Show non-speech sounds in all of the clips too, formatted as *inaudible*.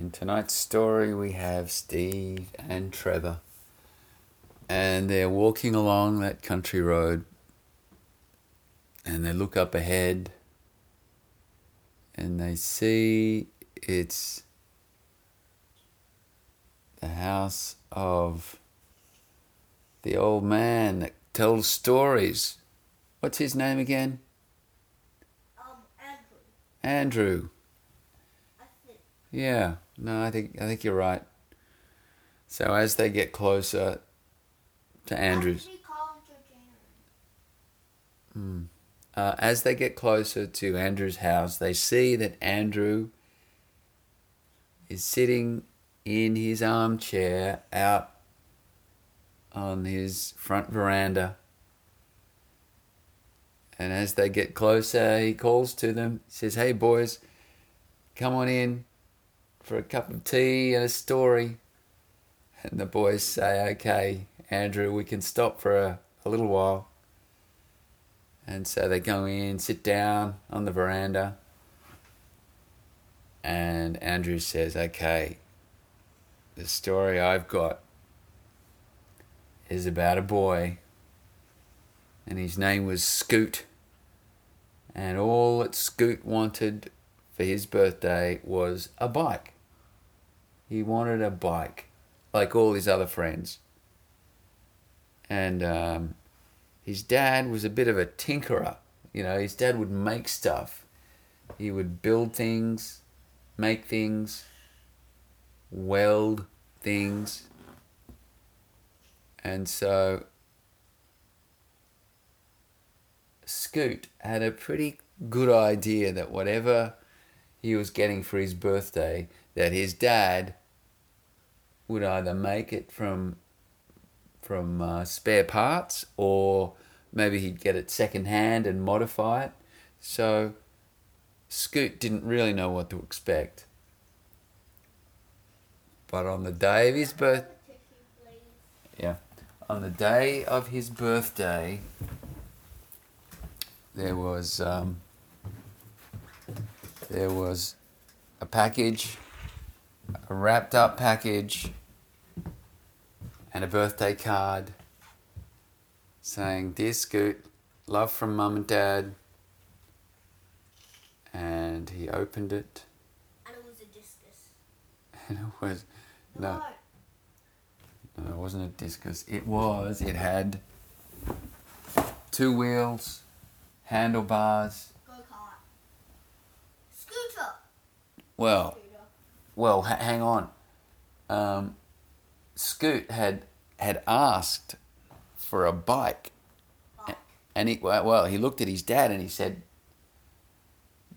In tonight's story, we have Steve and Trevor, and they're walking along that country road, and they look up ahead, and they see it's the house of the old man that tells stories. What's his name again? Um, Andrew, Andrew. I think. Yeah, no, I think I think you're right. So as they get closer to Andrew's, Actually, call him Georgiana. uh, as they get closer to Andrew's house, they see that Andrew is sitting in his armchair out on his front veranda. And as they get closer, he calls to them. Says, Hey, boys, come on in for a cup of tea and a story. And the boys say, Okay, Andrew, we can stop for a, a little while. And so they go in, sit down on the veranda. And Andrew says, Okay, the story I've got is about a boy. And his name was Scoot. And all that Scoot wanted for his birthday was a bike. He wanted a bike, like all his other friends. And um, his dad was a bit of a tinkerer. You know, his dad would make stuff. He would build things, make things, weld things. And so Scoot had a pretty good idea that whatever he was getting for his birthday, that his dad would either make it from from uh, spare parts or maybe he'd get it second hand and modify it. So Scoot didn't really know what to expect. But on the day of his birth, yeah, on the day of his birthday, there was um, there was a package, a wrapped up package, and a birthday card saying, "Dear Scoot, love from Mum and Dad." And he opened it, And it was a discus. *laughs* and it was no. No. It wasn't a discus. It was. It had two wheels, handlebars. Go kart. Scooter. Well, Scooter. well, ha- hang on. Um, Scoot had had asked for a bike, Bike. and he well, well, he looked at his dad and he said,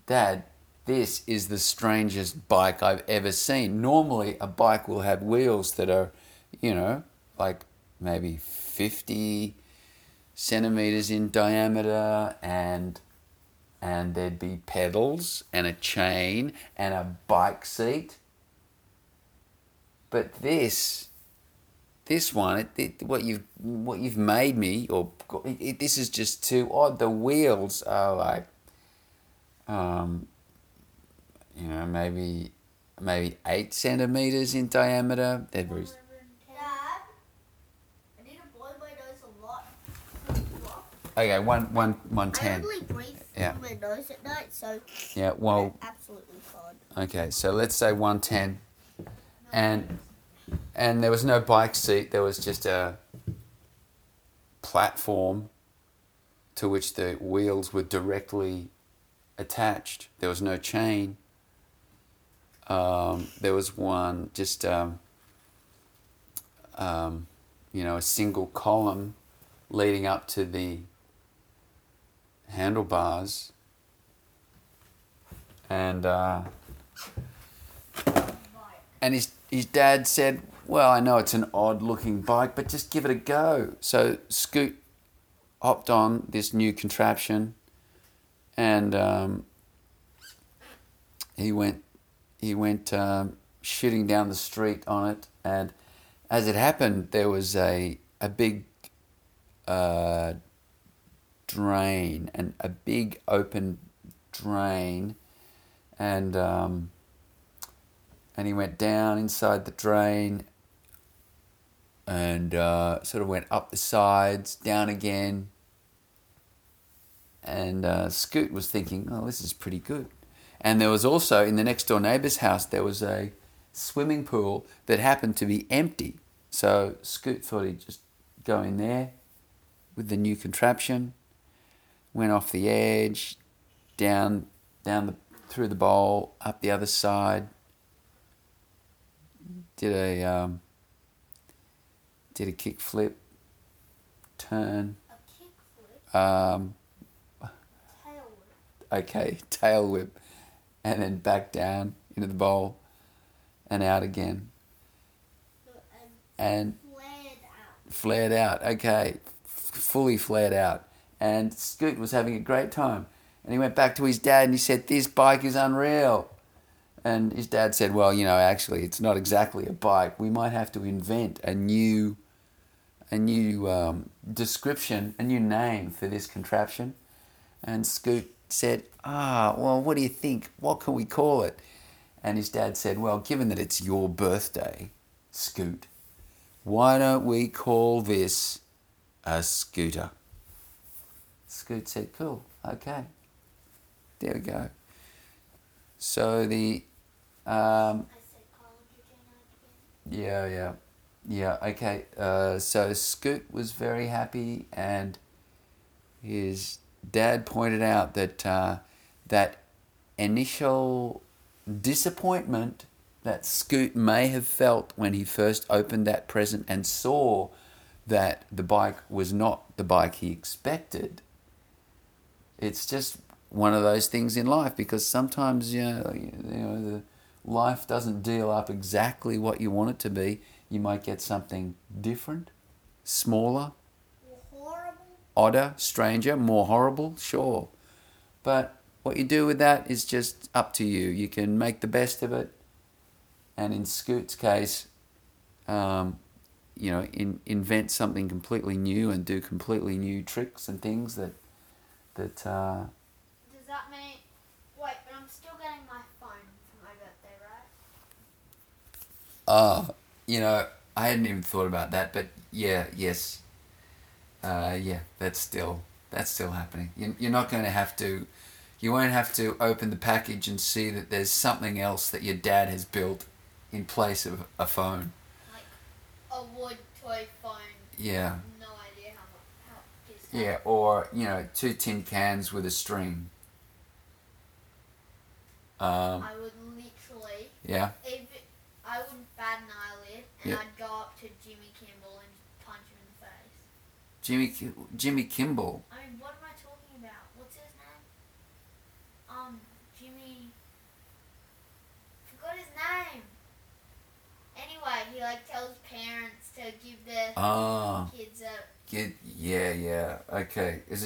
"Dad, this is the strangest bike I've ever seen. Normally, a bike will have wheels that are, you know, like maybe fifty centimeters in diameter, and and there'd be pedals and a chain and a bike seat. But this, this one, it, it, what you've what you've made me, or it, it, this is just too odd. The wheels are like, um, you know, maybe maybe eight centimeters in diameter. They're very Dad, I need to blow my nose a lot. okay. One one one I ten. only breathe Yeah. through my nose at night, so Yeah. Well, absolutely fine. Okay, so let's say 110. And and there was no bike seat, there was just a platform to which the wheels were directly attached. There was no chain. Um, there was one just um, um, you know a single column leading up to the handlebars and uh, and his his dad said, "Well, I know it's an odd looking bike, but just give it a go." So Scoot hopped on this new contraption, and um, he went he went um, shooting down the street on it, and as it happened, there was a a big uh, drain and a big open drain, and um, and he went down inside the drain and uh, sort of went up the sides, down again. And uh, Scoot was thinking, oh, this is pretty good. And there was also, in the next door neighbour's house, there was a swimming pool that happened to be empty. So Scoot thought he'd just go in there with the new contraption, went off the edge, down, down the, through the bowl, up the other side, did a um, did a kick flip, turn, A kickflip, um, tail whip. okay, *laughs* tail whip, and then back down into the bowl, and out again, And and flared out. flared out. Okay, f- fully flared out. And Scoot was having a great time. And he went back to his dad and he said, This bike is unreal. And his dad said, Well, you know, actually, it's not exactly a bike. We might have to invent a new, a new um, description, a new name for this contraption. And Scoot said, Ah, well, what do you think? What can we call it? And his dad said, Well, given that it's your birthday, Scoot, why don't we call this a scooter? Scoot said, Cool, okay. There we go. So the, um, I said college again. yeah, yeah, yeah, okay. Uh, so Scoot was very happy, and his dad pointed out that uh, that initial disappointment that Scoot may have felt when he first opened that present and saw that the bike was not the bike he expected. It's just one of those things in life because sometimes you know, you know the life doesn't deal up exactly what you want it to be. You might get something different, smaller, Horrible. odder, stranger, more horrible, sure. But what you do with that is just up to you. You can make the best of it. And in Scoot's case, um, you know, in, invent something completely new and do completely new tricks and things that that uh, Does that mean? Wait, but I'm still getting my phone for my birthday, right? Ah, you know, I hadn't even thought about that, but yeah, yes, uh, yeah, that's still that's still happening. You, you're not going to have to, you won't have to open the package and see that there's something else that your dad has built in place of a phone. Like a wood toy phone. Yeah, No idea how. How yeah, or you know, two tin cans with a string. Um, I would literally, yeah, if it, I would bat an eyelid, and Yeah. I'd go up to Jimmy Kimmel and punch him in the face. Jimmy Jimmy Kimmel. I mean, what am I talking about? What's his name? Um, Jimmy. Forgot his name. Anyway, he like tells parents to give their Ah, kids a get, yeah, yeah. Okay, is it